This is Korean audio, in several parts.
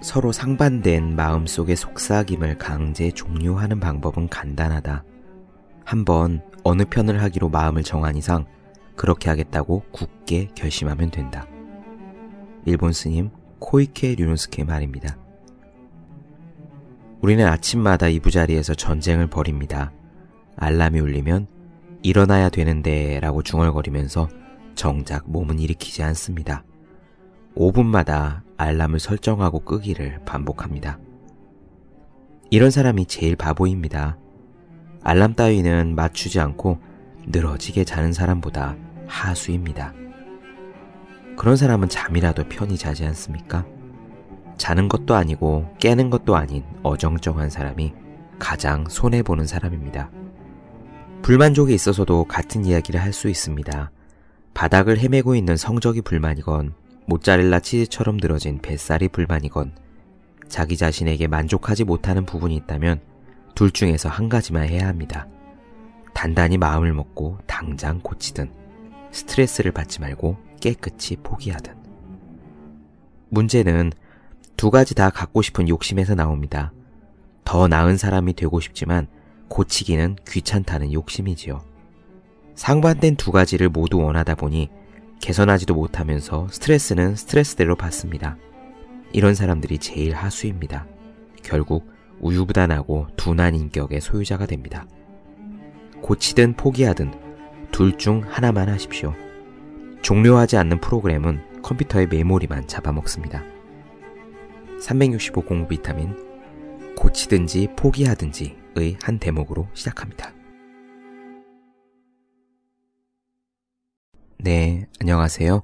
서로 상반된 마음속의 속삭임을 강제 종료하는 방법은 간단하다. 한번 어느 편을 하기로 마음을 정한 이상 그렇게 하겠다고 굳게 결심하면 된다. 일본 스님 코이케 류노스케 말입니다. 우리는 아침마다 이부자리에서 전쟁을 벌입니다. 알람이 울리면 일어나야 되는데 라고 중얼거리면서 정작 몸은 일으키지 않습니다. 5분마다 알람을 설정하고 끄기를 반복합니다. 이런 사람이 제일 바보입니다. 알람 따위는 맞추지 않고 늘어지게 자는 사람보다 하수입니다. 그런 사람은 잠이라도 편히 자지 않습니까? 자는 것도 아니고 깨는 것도 아닌 어정쩡한 사람이 가장 손해보는 사람입니다. 불만족에 있어서도 같은 이야기를 할 수 있습니다. 바닥을 헤매고 있는 성적이 불만이건 모짜렐라 치즈처럼 늘어진 뱃살이 불만이건 자기 자신에게 만족하지 못하는 부분이 있다면 둘 중에서 한 가지만 해야 합니다. 단단히 마음을 먹고 당장 고치든 스트레스를 받지 말고 깨끗이 포기하든. 문제는 두 가지 다 갖고 싶은 욕심에서 나옵니다. 더 나은 사람이 되고 싶지만 고치기는 귀찮다는 욕심이지요. 상반된 두 가지를 모두 원하다 보니 개선하지도 못하면서 스트레스는 스트레스대로 받습니다. 이런 사람들이 제일 하수입니다. 결국 우유부단하고 둔한 인격의 소유자가 됩니다. 고치든 포기하든 둘 중 하나만 하십시오. 종료하지 않는 프로그램은 컴퓨터의 메모리만 잡아먹습니다. 365 공부 비타민 고치든지 포기하든지의 한 대목으로 시작합니다. 네, 안녕하세요.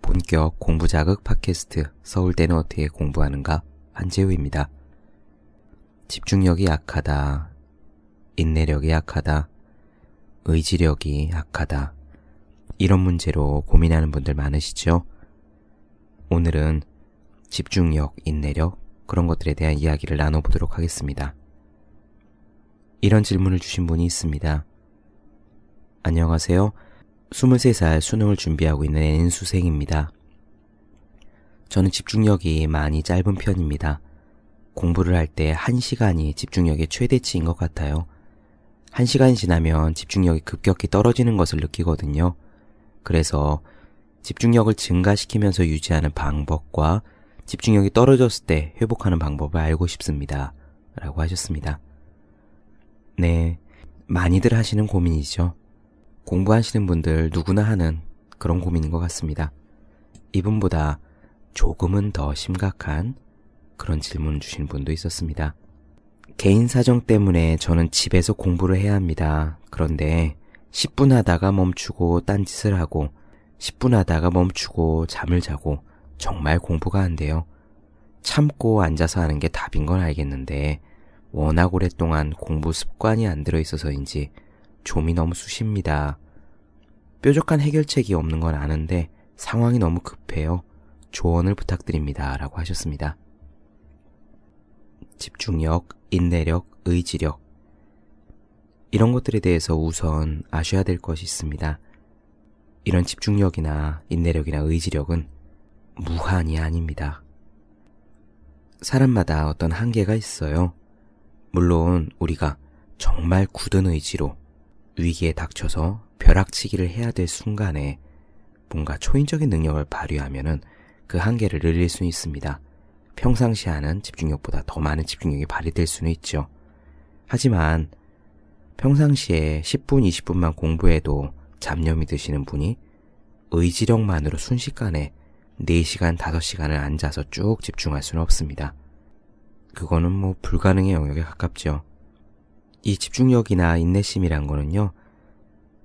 본격 공부 자극 팟캐스트 서울대는 어떻게 공부하는가 한재우입니다. 집중력이 약하다. 인내력이 약하다. 의지력이 약하다. 이런 문제로 고민하는 분들 많으시죠? 오늘은 집중력, 인내력, 그런 것들에 대한 이야기를 나눠보도록 하겠습니다. 이런 질문을 주신 분이 있습니다. 안녕하세요. 23살 수능을 준비하고 있는 N수생입니다. 저는 집중력이 많이 짧은 편입니다. 공부를 할 때 1시간이 집중력의 최대치인 것 같아요. 1시간이 지나면 집중력이 급격히 떨어지는 것을 느끼거든요. 그래서 집중력을 증가시키면서 유지하는 방법과 집중력이 떨어졌을 때 회복하는 방법을 알고 싶습니다. 라고 하셨습니다. 네. 많이들 하시는 고민이죠. 공부하시는 분들 누구나 하는 그런 고민인 것 같습니다. 이분보다 조금은 더 심각한 그런 질문을 주신 분도 있었습니다. 개인 사정 때문에 저는 집에서 공부를 해야 합니다. 그런데 10분 하다가 멈추고 딴짓을 하고 10분 하다가 멈추고 잠을 자고 정말 공부가 안 돼요. 참고 앉아서 하는 게 답인 건 알겠는데 워낙 오랫동안 공부 습관이 안 들어 있어서인지 좀이 너무 쑤십니다. 뾰족한 해결책이 없는 건 아는데 상황이 너무 급해요. 조언을 부탁드립니다. 라고 하셨습니다. 집중력, 인내력, 의지력. 이런 것들에 대해서 우선 아셔야 될 것이 있습니다. 이런 집중력이나 인내력이나 의지력은 무한이 아닙니다. 사람마다 어떤 한계가 있어요. 물론 우리가 정말 굳은 의지로 위기에 닥쳐서 벼락치기를 해야 될 순간에 뭔가 초인적인 능력을 발휘하면은 그 한계를 늘릴 수 있습니다. 평상시 하는 집중력보다 더 많은 집중력이 발휘될 수는 있죠. 하지만 평상시에 10분, 20분만 공부해도 잡념이 드시는 분이 의지력만으로 순식간에 4시간, 5시간을 앉아서 쭉 집중할 수는 없습니다. 그거는 뭐 불가능의 영역에 가깝죠. 이 집중력이나 인내심이란 거는요,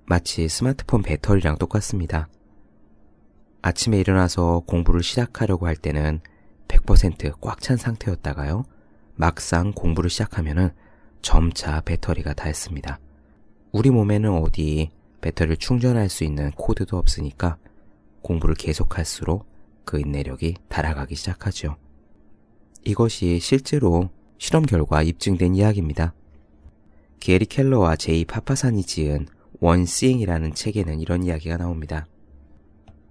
마치 스마트폰 배터리랑 똑같습니다. 아침에 일어나서 공부를 시작하려고 할 때는 100%꽉 찬 상태였다가요, 막상 공부를 시작하면은 점차 배터리가 닳습니다. 우리 몸에는 어디 배터리를 충전할 수 있는 코드도 없으니까 공부를 계속할수록 그 인내력이 닳아가기 시작하죠. 이것이 실제로 실험 결과 입증된 이야기입니다. 게리 켈러와 제이 파파산이 지은 One Thing이라는 책에는 이런 이야기가 나옵니다.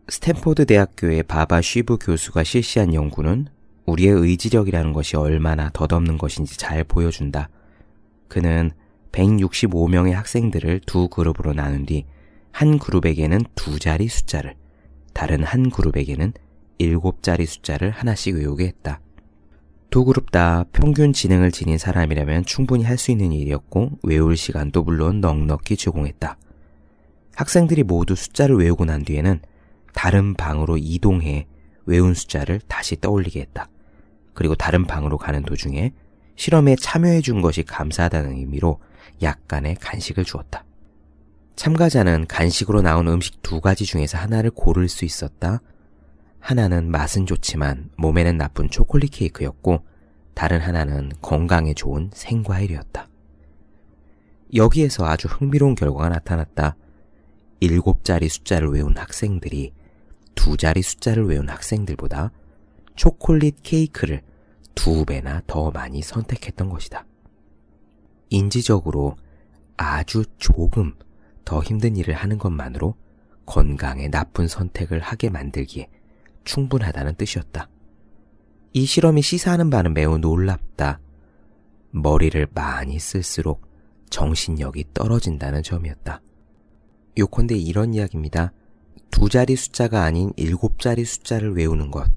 스탠포드 대학교의 바바 쉬브 교수가 실시한 연구는 우리의 의지력이라는 것이 얼마나 덧없는 것인지 잘 보여준다. 그는 165명의 학생들을 두 그룹으로 나눈 뒤 한 그룹에게는 두 자리 숫자를, 다른 한 그룹에게는 일곱 자리 숫자를 하나씩 외우게 했다. 두 그룹 다 평균 지능을 지닌 사람이라면 충분히 할 수 있는 일이었고 외울 시간도 물론 넉넉히 제공했다. 학생들이 모두 숫자를 외우고 난 뒤에는 다른 방으로 이동해 외운 숫자를 다시 떠올리게 했다. 그리고 다른 방으로 가는 도중에 실험에 참여해 준 것이 감사하다는 의미로 약간의 간식을 주었다. 참가자는 간식으로 나온 음식 두 가지 중에서 하나를 고를 수 있었다. 하나는 맛은 좋지만 몸에는 나쁜 초콜릿 케이크였고 다른 하나는 건강에 좋은 생과일이었다. 여기에서 아주 흥미로운 결과가 나타났다. 일곱 자리 숫자를 외운 학생들이 두 자리 숫자를 외운 학생들보다 초콜릿 케이크를 두 배나 더 많이 선택했던 것이다. 인지적으로 아주 조금 더 힘든 일을 하는 것만으로 건강에 나쁜 선택을 하게 만들기에 충분하다는 뜻이었다. 이 실험이 시사하는 바는 매우 놀랍다. 머리를 많이 쓸수록 정신력이 떨어진다는 점이었다. 요컨대 이런 이야기입니다. 두 자리 숫자가 아닌 일곱 자리 숫자를 외우는 것.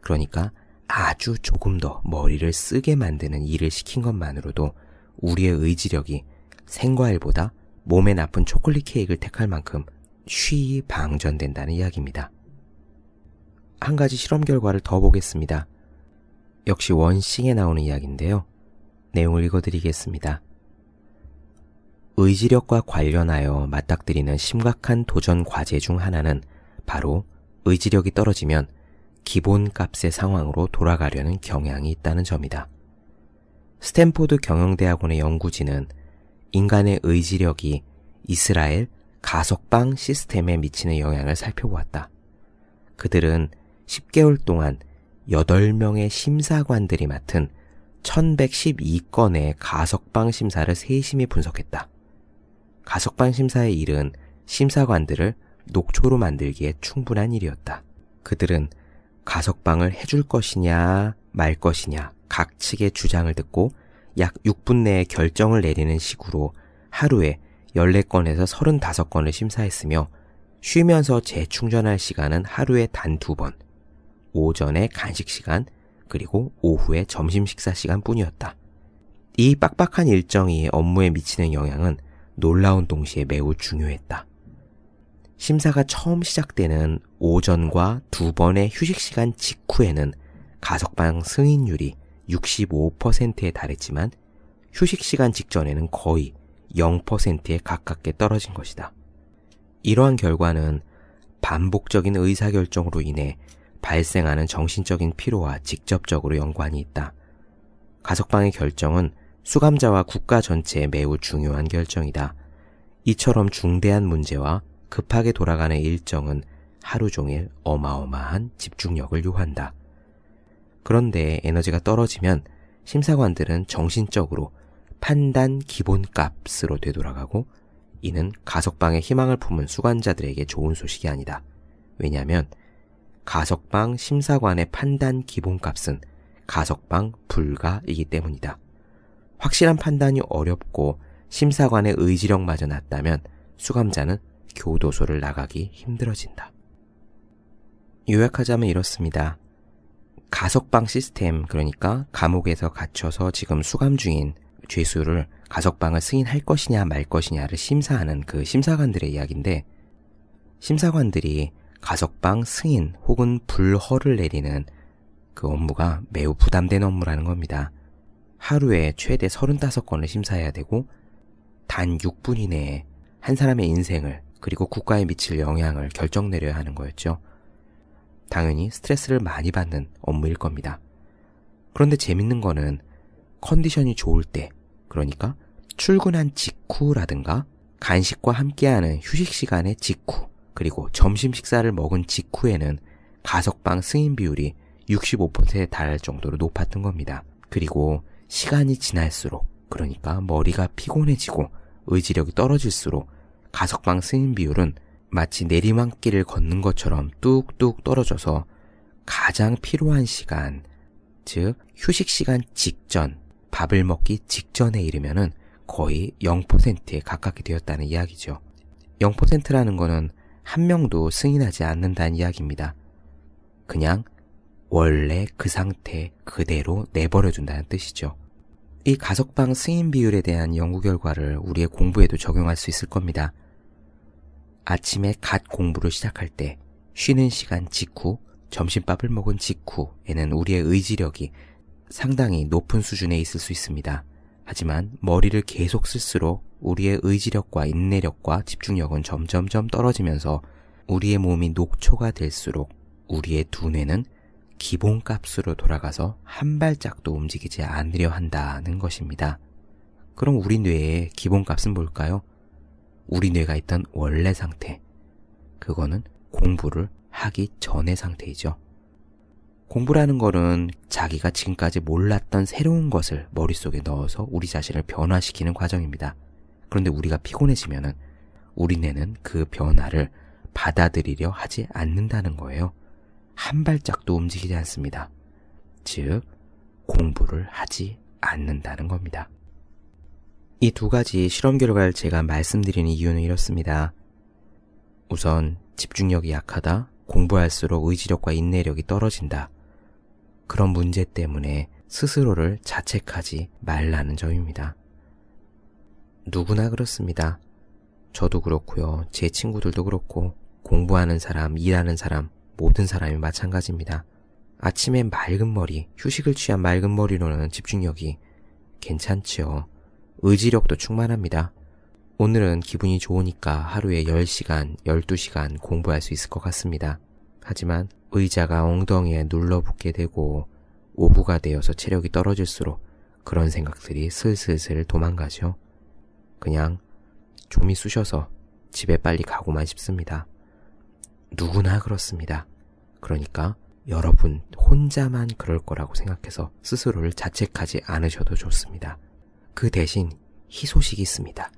그러니까 아주 조금 더 머리를 쓰게 만드는 일을 시킨 것만으로도 우리의 의지력이 생과일보다 몸에 나쁜 초콜릿 케이크를 택할 만큼 쉬이 방전된다는 이야기입니다. 한 가지 실험 결과를 더 보겠습니다. 역시 One Thing에 나오는 이야기인데요. 내용을 읽어드리겠습니다. 의지력과 관련하여 맞닥뜨리는 심각한 도전 과제 중 하나는 바로 의지력이 떨어지면 기본 값의 상황으로 돌아가려는 경향이 있다는 점이다. 스탠포드 경영대학원의 연구진은 인간의 의지력이 이스라엘 가석방 시스템에 미치는 영향을 살펴보았다. 그들은 10개월 동안 8명의 심사관들이 맡은 1112건의 가석방 심사를 세심히 분석했다. 가석방 심사의 일은 심사관들을 녹초로 만들기에 충분한 일이었다. 그들은 가석방을 해줄 것이냐 말 것이냐 각 측의 주장을 듣고 약 6분 내에 결정을 내리는 식으로 하루에 14건에서 35건을 심사했으며 쉬면서 재충전할 시간은 하루에 단 두 번, 오전에 간식 시간, 그리고 오후에 점심 식사 시간 뿐이었다. 이 빡빡한 일정이 업무에 미치는 영향은 놀라운 동시에 매우 중요했다. 심사가 처음 시작되는 오전과 두 번의 휴식 시간 직후에는 가석방 승인율이 65%에 달했지만 휴식 시간 직전에는 거의 0%에 가깝게 떨어진 것이다. 이러한 결과는 반복적인 의사결정으로 인해 발생하는 정신적인 피로와 직접적으로 연관이 있다. 가석방의 결정은 수감자와 국가 전체에 매우 중요한 결정이다. 이처럼 중대한 문제와 급하게 돌아가는 일정은 하루 종일 어마어마한 집중력을 요한다. 그런데 에너지가 떨어지면 심사관들은 정신적으로 판단 기본값으로 되돌아가고 이는 가석방의 희망을 품은 수감자들에게 좋은 소식이 아니다. 왜냐하면 가석방 심사관의 판단 기본값은 가석방 불가이기 때문이다. 확실한 판단이 어렵고 심사관의 의지력마저 낮다면 수감자는 교도소를 나가기 힘들어진다. 요약하자면 이렇습니다. 가석방 시스템, 그러니까 감옥에서 갇혀서 지금 수감 중인 죄수를 가석방을 승인할 것이냐 말 것이냐를 심사하는 그 심사관들의 이야기인데, 심사관들이 가석방 승인 혹은 불허를 내리는 그 업무가 매우 부담된 업무라는 겁니다. 하루에 최대 35건을 심사해야 되고 단 6분 이내에 한 사람의 인생을 그리고 국가에 미칠 영향을 결정 내려야 하는 거였죠. 당연히 스트레스를 많이 받는 업무일 겁니다. 그런데 재밌는 거는 컨디션이 좋을 때, 그러니까 출근한 직후라든가 간식과 함께하는 휴식 시간의 직후, 그리고 점심 식사를 먹은 직후에는 가석방 승인 비율이 65%에 달할 정도로 높았던 겁니다. 그리고 시간이 지날수록 그러니까 머리가 피곤해지고 의지력이 떨어질수록 가석방 승인 비율은 마치 내리막길을 걷는 것처럼 뚝뚝 떨어져서 가장 필요한 시간, 즉 휴식 시간 직전, 밥을 먹기 직전에 이르면은 거의 0%에 가깝게 되었다는 이야기죠. 0%라는 거는 한 명도 승인하지 않는다는 이야기입니다. 그냥 원래 그 상태 그대로 내버려둔다는 뜻이죠. 이 가석방 승인 비율에 대한 연구 결과를 우리의 공부에도 적용할 수 있을 겁니다. 아침에 갓 공부를 시작할 때 쉬는 시간 직후, 점심밥을 먹은 직후에는 우리의 의지력이 상당히 높은 수준에 있을 수 있습니다. 하지만 머리를 계속 쓸수록 우리의 의지력과 인내력과 집중력은 점점점 떨어지면서 우리의 몸이 녹초가 될수록 우리의 두뇌는 기본값으로 돌아가서 한 발짝도 움직이지 않으려 한다는 것입니다. 그럼 우리 뇌의 기본값은 뭘까요? 우리 뇌가 있던 원래 상태. 그거는 공부를 하기 전의 상태이죠. 공부라는 거는 자기가 지금까지 몰랐던 새로운 것을 머릿속에 넣어서 우리 자신을 변화시키는 과정입니다. 그런데 우리가 피곤해지면은 우리 뇌는 그 변화를 받아들이려 하지 않는다는 거예요. 한 발짝도 움직이지 않습니다. 즉, 공부를 하지 않는다는 겁니다. 이 두 가지 실험 결과를 제가 말씀드리는 이유는 이렇습니다. 우선 집중력이 약하다, 공부할수록 의지력과 인내력이 떨어진다. 그런 문제 때문에 스스로를 자책하지 말라는 점입니다. 누구나 그렇습니다. 저도 그렇고요. 제 친구들도 그렇고 공부하는 사람, 일하는 사람, 모든 사람이 마찬가지입니다. 아침에 맑은 머리, 휴식을 취한 맑은 머리로는 집중력이 괜찮지요. 의지력도 충만합니다. 오늘은 기분이 좋으니까 하루에 10시간, 12시간 공부할 수 있을 것 같습니다. 하지만 의자가 엉덩이에 눌러붙게 되고 오후가 되어서 체력이 떨어질수록 그런 생각들이 슬슬슬 도망가죠. 그냥 좀이 쑤셔서 집에 빨리 가고만 싶습니다. 누구나 그렇습니다. 그러니까 여러분 혼자만 그럴 거라고 생각해서 스스로를 자책하지 않으셔도 좋습니다. 그 대신 희소식이 있습니다.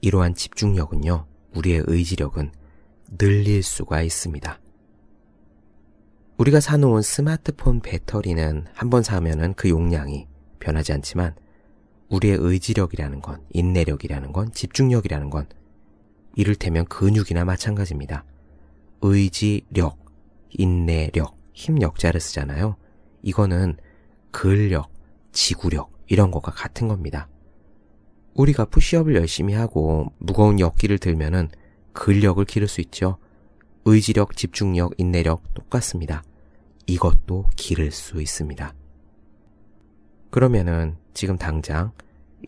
이러한 집중력은요, 우리의 의지력은 늘릴 수가 있습니다. 우리가 사놓은 스마트폰 배터리는 한 번 사면은 그 용량이 변하지 않지만 우리의 의지력이라는 건, 인내력이라는 건, 집중력이라는 건 이를테면 근육이나 마찬가지입니다. 의지력, 인내력, 힘 역자를 쓰잖아요. 이거는 근력, 지구력 이런 것과 같은 겁니다. 우리가 푸시업을 열심히 하고 무거운 역기를 들면은 근력을 기를 수 있죠. 의지력, 집중력, 인내력 똑같습니다. 이것도 기를 수 있습니다. 그러면은 지금 당장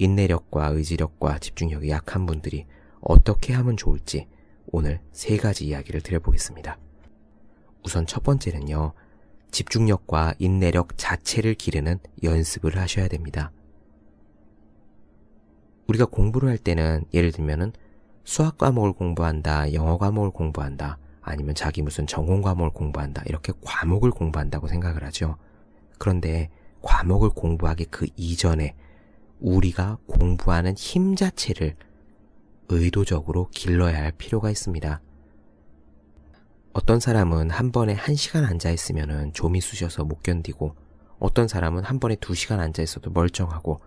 인내력과 의지력과 집중력이 약한 분들이 어떻게 하면 좋을지 오늘 세 가지 이야기를 드려보겠습니다. 우선 첫 번째는요, 집중력과 인내력 자체를 기르는 연습을 하셔야 됩니다. 우리가 공부를 할 때는 예를 들면은 수학 과목을 공부한다, 영어 과목을 공부한다, 아니면 자기 무슨 전공 과목을 공부한다. 이렇게 과목을 공부한다고 생각을 하죠. 그런데 과목을 공부하기 그 이전에 우리가 공부하는 힘 자체를 의도적으로 길러야 할 필요가 있습니다. 어떤 사람은 한 번에 한 시간 앉아 있으면 좀이 쑤셔서 못 견디고 어떤 사람은 한 번에 두 시간 앉아 있어도 멀쩡하고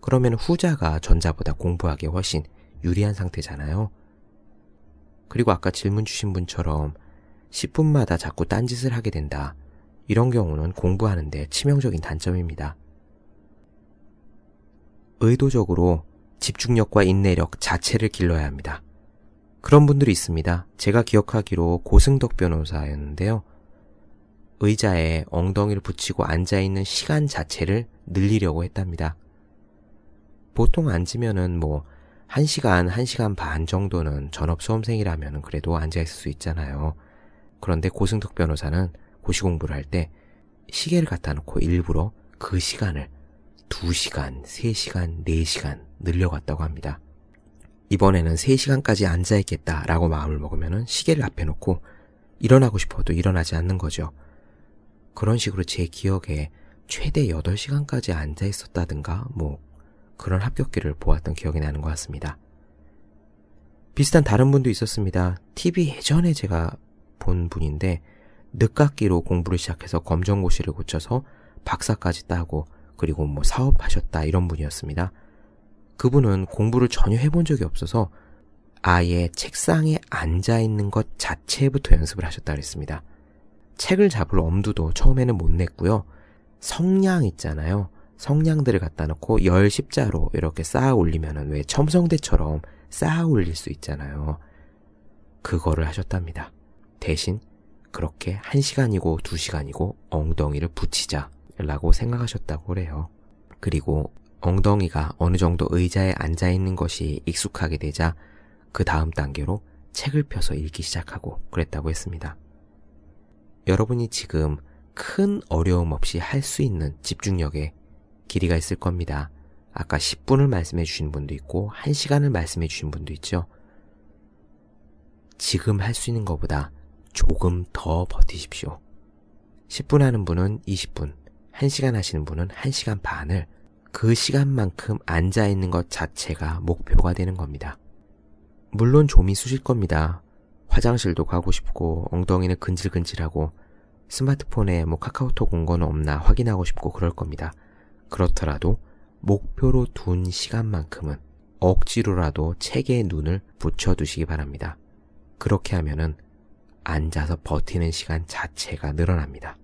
그러면 후자가 전자보다 공부하기에 훨씬 유리한 상태잖아요. 그리고 아까 질문 주신 분처럼 10분마다 자꾸 딴짓을 하게 된다. 이런 경우는 공부하는데 치명적인 단점입니다. 의도적으로 집중력과 인내력 자체를 길러야 합니다. 그런 분들이 있습니다. 제가 기억하기로 고승덕 변호사였는데요. 의자에 엉덩이를 붙이고 앉아있는 시간 자체를 늘리려고 했답니다. 보통 앉으면은 뭐 1시간, 1시간 반 정도는 전업 수험생이라면 그래도 앉아있을 수 있잖아요. 그런데 고승덕 변호사는 고시 공부를 할 때 시계를 갖다 놓고 일부러 그 시간을 2시간, 3시간, 4시간 늘려갔다고 합니다. 이번에는 3시간까지 앉아있겠다라고 마음을 먹으면 시계를 앞에 놓고 일어나고 싶어도 일어나지 않는 거죠. 그런 식으로 제 기억에 최대 8시간까지 앉아있었다든가 뭐 그런 합격기를 보았던 기억이 나는 것 같습니다. 비슷한 다른 분도 있었습니다. TV 예전에 제가 본 분인데 늦깎이로 공부를 시작해서 검정고시를 고쳐서 박사까지 따고 그리고 뭐 사업하셨다 이런 분이었습니다. 그분은 공부를 전혀 해본 적이 없어서 아예 책상에 앉아 있는 것 자체부터 연습을 하셨다 그랬습니다. 책을 잡을 엄두도 처음에는 못 냈고요. 성냥 있잖아요. 성냥들을 갖다 놓고 열 십자로 이렇게 쌓아 올리면은 왜 첨성대처럼 쌓아 올릴 수 있잖아요. 그거를 하셨답니다. 대신 그렇게 한 시간이고 두 시간이고 엉덩이를 붙이자라고 생각하셨다고 그래요. 그리고 엉덩이가 어느 정도 의자에 앉아 있는 것이 익숙하게 되자 그 다음 단계로 책을 펴서 읽기 시작하고 그랬다고 했습니다. 여러분이 지금 큰 어려움 없이 할 수 있는 집중력에 길이가 있을 겁니다. 아까 10분을 말씀해 주신 분도 있고 1시간을 말씀해 주신 분도 있죠. 지금 할 수 있는 것보다 조금 더 버티십시오. 10분 하는 분은 20분, 1시간 하시는 분은 1시간 반을 그 시간만큼 앉아 있는 것 자체가 목표가 되는 겁니다. 물론 좀이 쑤실 겁니다. 화장실도 가고 싶고 엉덩이는 근질근질하고 스마트폰에 뭐 카카오톡 온 거는 없나 확인하고 싶고 그럴 겁니다. 그렇더라도 목표로 둔 시간만큼은 억지로라도 책에 눈을 붙여두시기 바랍니다. 그렇게 하면은 앉아서 버티는 시간 자체가 늘어납니다.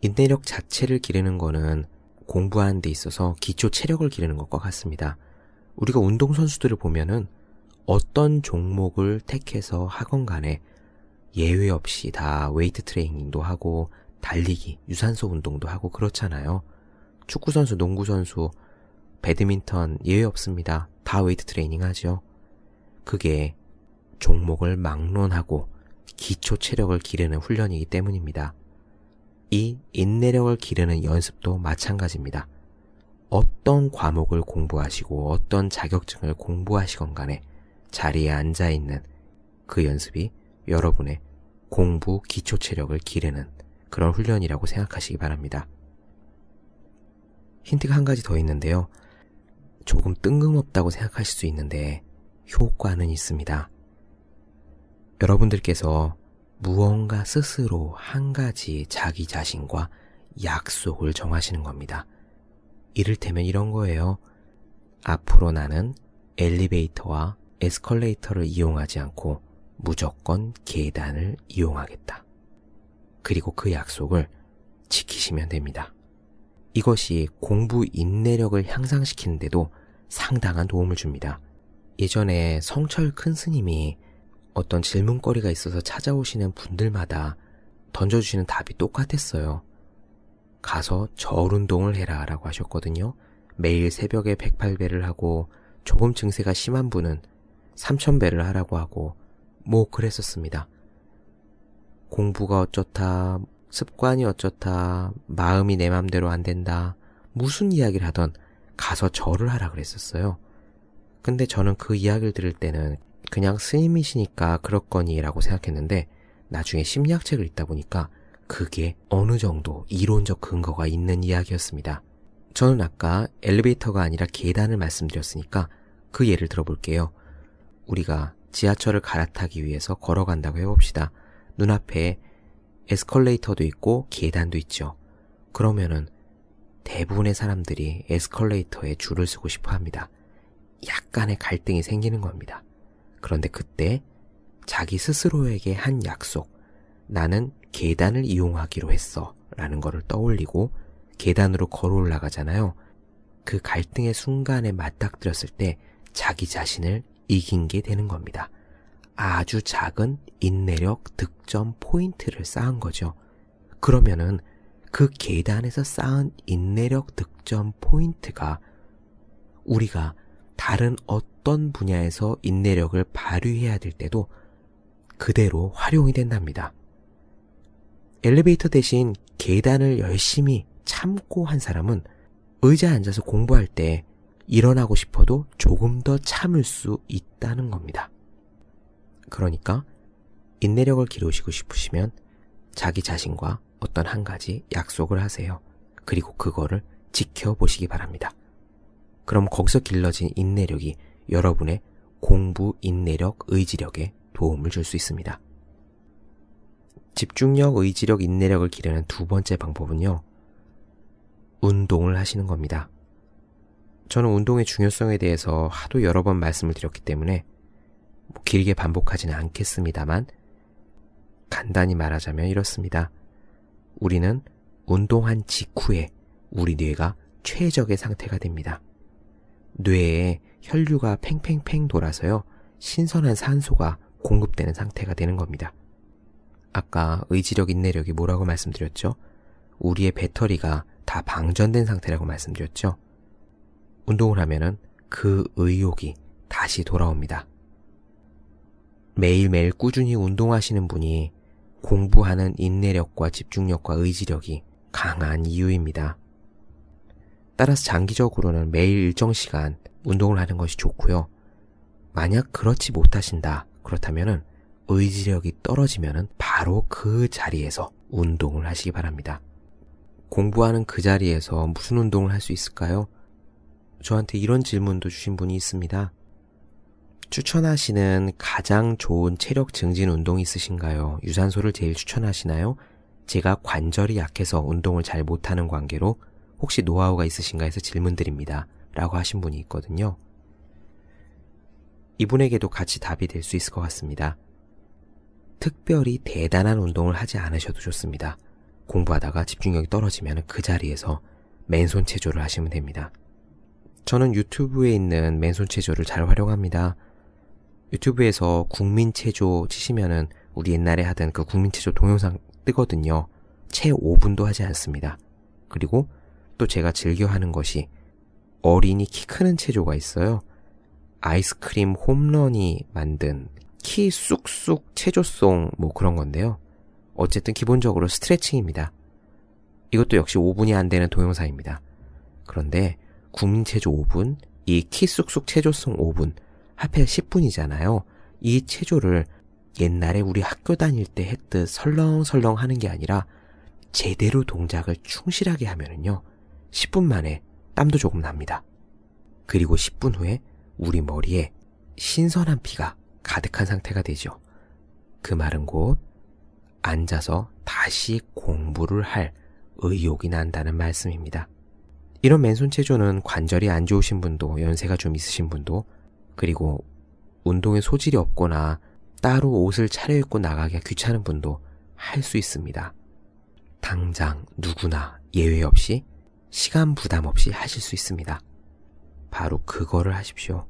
인내력 자체를 기르는 거는 공부하는 데 있어서 기초 체력을 기르는 것과 같습니다. 우리가 운동선수들을 보면은 어떤 종목을 택해서 하건 간에 예외 없이 다 웨이트 트레이닝도 하고 달리기, 유산소 운동도 하고 그렇잖아요. 축구선수, 농구선수, 배드민턴 예외 없습니다. 다 웨이트 트레이닝 하죠. 그게 종목을 막론하고 기초 체력을 기르는 훈련이기 때문입니다. 이 인내력을 기르는 연습도 마찬가지입니다. 어떤 과목을 공부하시고 어떤 자격증을 공부하시건 간에 자리에 앉아 있는 그 연습이 여러분의 공부 기초 체력을 기르는 그런 훈련이라고 생각하시기 바랍니다. 힌트가 한 가지 더 있는데요. 조금 뜬금없다고 생각하실 수 있는데 효과는 있습니다. 여러분들께서 무언가 스스로 한 가지 자기 자신과 약속을 정하시는 겁니다. 이를테면 이런 거예요. 앞으로 나는 엘리베이터와 에스컬레이터를 이용하지 않고 무조건 계단을 이용하겠다. 그리고 그 약속을 지키시면 됩니다. 이것이 공부 인내력을 향상시키는데도 상당한 도움을 줍니다. 예전에 성철 큰 스님이 어떤 질문거리가 있어서 찾아오시는 분들마다 던져주시는 답이 똑같았어요. 가서 절 운동을 해라 라고 하셨거든요. 매일 새벽에 108배를 하고 조금 증세가 심한 분은 3,000배를 하라고 하고, 뭐 그랬었습니다. 공부가 어쩌다, 습관이 어쩌다, 마음이 내 맘대로 안 된다, 무슨 이야기를 하던 가서 절을 하라 그랬었어요. 근데 저는 그 이야기를 들을 때는 그냥 스님이시니까 그렇거니라고 생각했는데 나중에 심리학책을 읽다 보니까 그게 어느 정도 이론적 근거가 있는 이야기였습니다. 저는 아까 엘리베이터가 아니라 계단을 말씀드렸으니까 그 예를 들어볼게요. 우리가 지하철을 갈아타기 위해서 걸어간다고 해봅시다. 눈앞에 에스컬레이터도 있고 계단도 있죠. 그러면은 대부분의 사람들이 에스컬레이터에 줄을 서고 싶어 합니다. 약간의 갈등이 생기는 겁니다. 그런데 그때 자기 스스로에게 한 약속, 나는 계단을 이용하기로 했어. 라는 거를 떠올리고 계단으로 걸어 올라가잖아요. 그 갈등의 순간에 맞닥뜨렸을 때 자기 자신을 이긴 게 되는 겁니다. 아주 작은 인내력 득점 포인트를 쌓은 거죠. 그러면은 그 계단에서 쌓은 인내력 득점 포인트가 우리가 다른 어떤 분야에서 인내력을 발휘해야 될 때도 그대로 활용이 된답니다. 엘리베이터 대신 계단을 열심히 참고 한 사람은 의자에 앉아서 공부할 때 일어나고 싶어도 조금 더 참을 수 있다는 겁니다. 그러니까 인내력을 기르시고 싶으시면 자기 자신과 어떤 한 가지 약속을 하세요. 그리고 그거를 지켜보시기 바랍니다. 그럼 거기서 길러진 인내력이 여러분의 공부 인내력, 의지력에 도움을 줄 수 있습니다. 집중력, 의지력, 인내력을 기르는 두 번째 방법은요. 운동을 하시는 겁니다. 저는 운동의 중요성에 대해서 하도 여러 번 말씀을 드렸기 때문에 뭐 길게 반복하지는 않겠습니다만 간단히 말하자면 이렇습니다. 우리는 운동한 직후에 우리 뇌가 최적의 상태가 됩니다. 뇌에 혈류가 팽팽팽 돌아서요. 신선한 산소가 공급되는 상태가 되는 겁니다. 아까 의지력, 인내력이 뭐라고 말씀드렸죠? 우리의 배터리가 다 방전된 상태라고 말씀드렸죠? 운동을 하면은 그 의욕이 다시 돌아옵니다. 매일매일 꾸준히 운동하시는 분이 공부하는 인내력과 집중력과 의지력이 강한 이유입니다. 따라서 장기적으로는 매일 일정 시간 운동을 하는 것이 좋고요. 만약 그렇지 못하신다. 그렇다면은 의지력이 떨어지면은 바로 그 자리에서 운동을 하시기 바랍니다. 공부하는 그 자리에서 무슨 운동을 할 수 있을까요? 저한테 이런 질문도 주신 분이 있습니다. 추천하시는 가장 좋은 체력 증진 운동이 있으신가요? 유산소를 제일 추천하시나요? 제가 관절이 약해서 운동을 잘 못하는 관계로 혹시 노하우가 있으신가 해서 질문드립니다. 라고 하신 분이 있거든요. 이분에게도 같이 답이 될 수 있을 것 같습니다. 특별히 대단한 운동을 하지 않으셔도 좋습니다. 공부하다가 집중력이 떨어지면 그 자리에서 맨손 체조를 하시면 됩니다. 저는 유튜브에 있는 맨손 체조를 잘 활용합니다. 유튜브에서 국민 체조 치시면은 우리 옛날에 하던 그 국민 체조 동영상 뜨거든요. 채 5분도 하지 않습니다. 그리고 또 제가 즐겨 하는 것이 어린이 키 크는 체조가 있어요. 아이스크림 홈런이 만든 키 쑥쑥 체조송 뭐 그런 건데요. 어쨌든 기본적으로 스트레칭입니다. 이것도 역시 5분이 안 되는 동영상입니다. 그런데 국민체조 5분, 이 키 쑥쑥 체조송 5분, 하필 10분이잖아요. 이 체조를 옛날에 우리 학교 다닐 때 했듯 설렁설렁 하는 게 아니라 제대로 동작을 충실하게 하면은요. 10분 만에 땀도 조금 납니다. 그리고 10분 후에 우리 머리에 신선한 피가 가득한 상태가 되죠. 그 말은 곧 앉아서 다시 공부를 할 의욕이 난다는 말씀입니다. 이런 맨손 체조는 관절이 안 좋으신 분도 연세가 좀 있으신 분도 그리고 운동에 소질이 없거나 따로 옷을 차려입고 나가기가 귀찮은 분도 할 수 있습니다. 당장 누구나 예외 없이 시간 부담 없이 하실 수 있습니다. 바로 그거를 하십시오.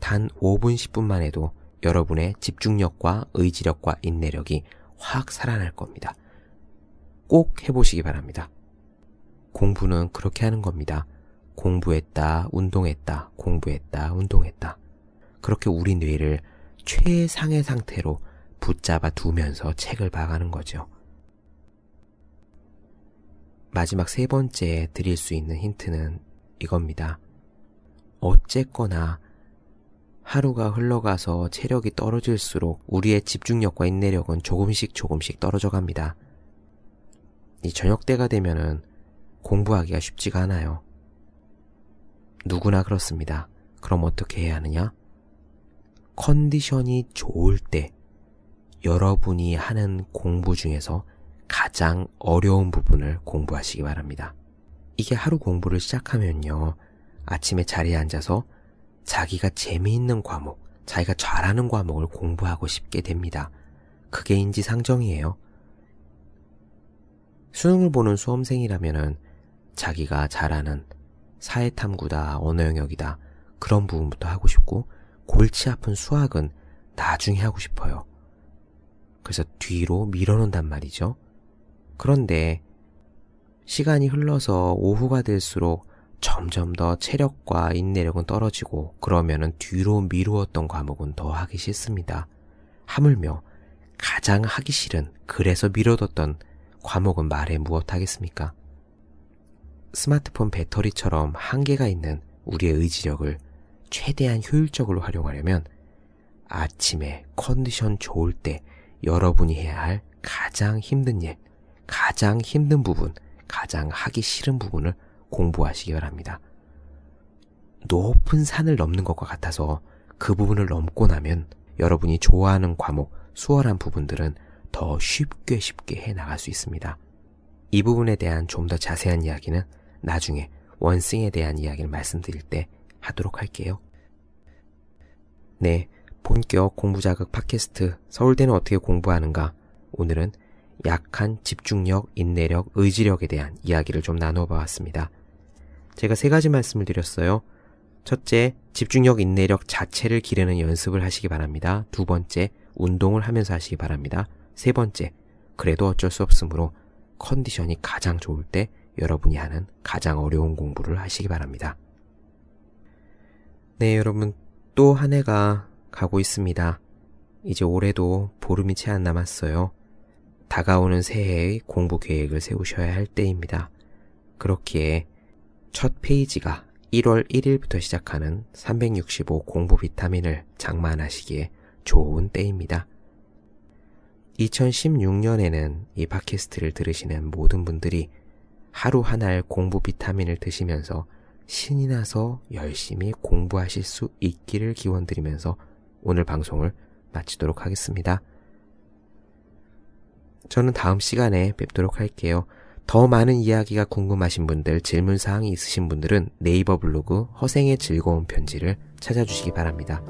단 5분, 10분만 해도 여러분의 집중력과 의지력과 인내력이 확 살아날 겁니다. 꼭 해보시기 바랍니다. 공부는 그렇게 하는 겁니다. 공부했다, 운동했다, 공부했다, 운동했다. 그렇게 우리 뇌를 최상의 상태로 붙잡아 두면서 책을 봐가는 거죠. 마지막 세 번째 드릴 수 있는 힌트는 이겁니다. 어쨌거나 하루가 흘러가서 체력이 떨어질수록 우리의 집중력과 인내력은 조금씩 조금씩 떨어져 갑니다. 이 저녁 때가 되면은 공부하기가 쉽지가 않아요. 누구나 그렇습니다. 그럼 어떻게 해야 하느냐? 컨디션이 좋을 때 여러분이 하는 공부 중에서 가장 어려운 부분을 공부하시기 바랍니다. 이게 하루 공부를 시작하면요. 아침에 자리에 앉아서 자기가 재미있는 과목, 자기가 잘하는 과목을 공부하고 싶게 됩니다. 그게 인지상정이에요. 수능을 보는 수험생이라면은 자기가 잘하는 사회탐구다, 언어 영역이다, 그런 부분부터 하고 싶고, 골치 아픈 수학은 나중에 하고 싶어요. 그래서 뒤로 밀어놓는단 말이죠. 그런데 시간이 흘러서 오후가 될수록 점점 더 체력과 인내력은 떨어지고 그러면은 뒤로 미루었던 과목은 더 하기 싫습니다. 하물며 가장 하기 싫은 그래서 미뤄뒀던 과목은 말해 무엇 하겠습니까? 스마트폰 배터리처럼 한계가 있는 우리의 의지력을 최대한 효율적으로 활용하려면 아침에 컨디션 좋을 때 여러분이 해야 할 가장 힘든 일, 가장 힘든 부분, 가장 하기 싫은 부분을 공부하시기 바랍니다. 높은 산을 넘는 것과 같아서 그 부분을 넘고 나면 여러분이 좋아하는 과목, 수월한 부분들은 더 쉽게 쉽게 해 나갈 수 있습니다. 이 부분에 대한 좀 더 자세한 이야기는 나중에 원싱에 대한 이야기를 말씀드릴 때 하도록 할게요. 네, 본격 공부자극 팟캐스트 서울대는 어떻게 공부하는가? 오늘은 약한 집중력, 인내력, 의지력에 대한 이야기를 좀 나눠보았습니다. 제가 세 가지 말씀을 드렸어요. 첫째, 집중력, 인내력 자체를 기르는 연습을 하시기 바랍니다. 두 번째, 운동을 하면서 하시기 바랍니다. 세 번째, 그래도 어쩔 수 없으므로 컨디션이 가장 좋을 때 여러분이 하는 가장 어려운 공부를 하시기 바랍니다. 네, 여러분, 또 한 해가 가고 있습니다. 이제 올해도 보름이 채 안 남았어요. 다가오는 새해의 공부 계획을 세우셔야 할 때입니다. 그렇기에 첫 페이지가 1월 1일부터 시작하는 365 공부 비타민을 장만하시기에 좋은 때입니다. 2016년에는 이 팟캐스트를 들으시는 모든 분들이 하루 한알 공부 비타민을 드시면서 신이 나서 열심히 공부하실 수 있기를 기원드리면서 오늘 방송을 마치도록 하겠습니다. 저는 다음 시간에 뵙도록 할게요. 더 많은 이야기가 궁금하신 분들, 질문 사항이 있으신 분들은 네이버 블로그 허생의 즐거운 편지를 찾아주시기 바랍니다.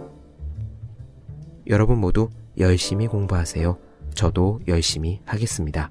여러분 모두 열심히 공부하세요. 저도 열심히 하겠습니다.